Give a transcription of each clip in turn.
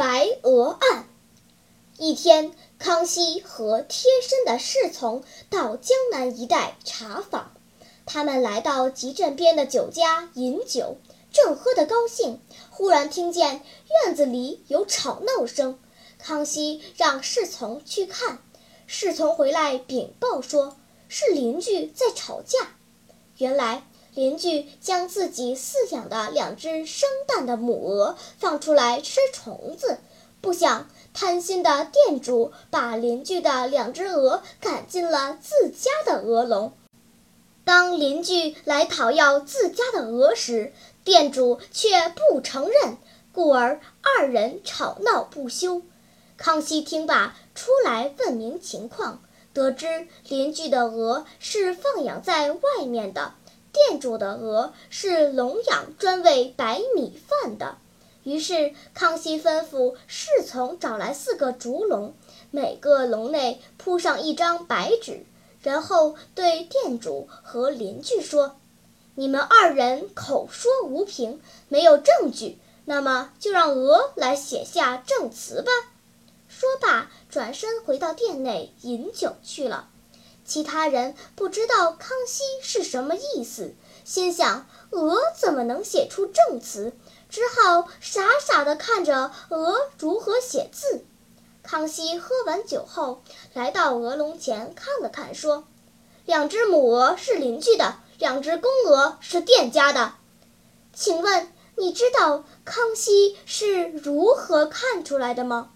白鹅案。一天，康熙和贴身的侍从到江南一带查访。他们来到集镇边的酒家饮酒，正喝得高兴，忽然听见院子里有吵闹声。康熙让侍从去看，侍从回来禀报说，是邻居在吵架。原来邻居将自己饲养的两只生蛋的母鹅放出来吃虫子，不想贪心的店主把邻居的两只鹅赶进了自家的鹅笼。当邻居来讨要自家的鹅时，店主却不承认，故而二人吵闹不休。康熙听罢，出来问明情况，得知邻居的鹅是放养在外面的，店主的鹅是笼养专喂白米饭的。于是康熙吩咐侍从找来四个竹笼，每个笼内铺上一张白纸。然后对店主和邻居说：“你们二人口说无凭，没有证据，那么就让鹅来写下证词吧。”说罢，转身回到店内饮酒去了。其他人不知道康熙是什么意思，心想：鹅怎么能写出正词？只好傻傻地看着鹅如何写字。康熙喝完酒后，来到鹅笼前看了看，说：“两只母鹅是邻居的，两只公鹅是店家的。请问你知道康熙是如何看出来的吗？”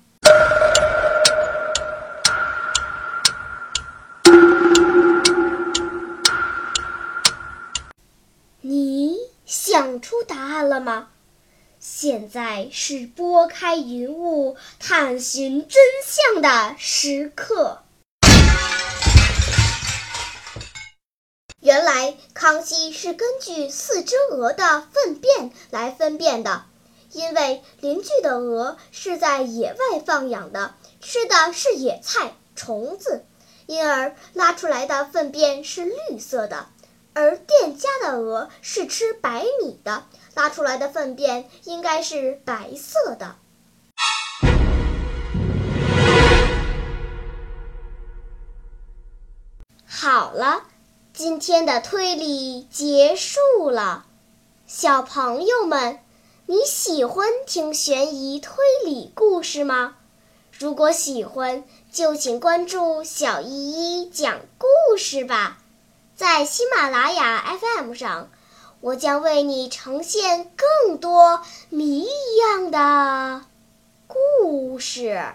想出答案了吗？现在是拨开云雾探寻真相的时刻。原来康熙是根据四只鹅的粪便来分辨的，因为邻居的鹅是在野外放养的，吃的是野菜、虫子，因而拉出来的粪便是绿色的；而店家的鹅是吃白米的。拉出来的粪便应该是白色的。好了，今天的推理结束了。小朋友们，你喜欢听悬疑推理故事吗？如果喜欢，就请关注小依依讲故事吧，在喜马拉雅 FM 上。我将为你呈现更多谜一样的故事。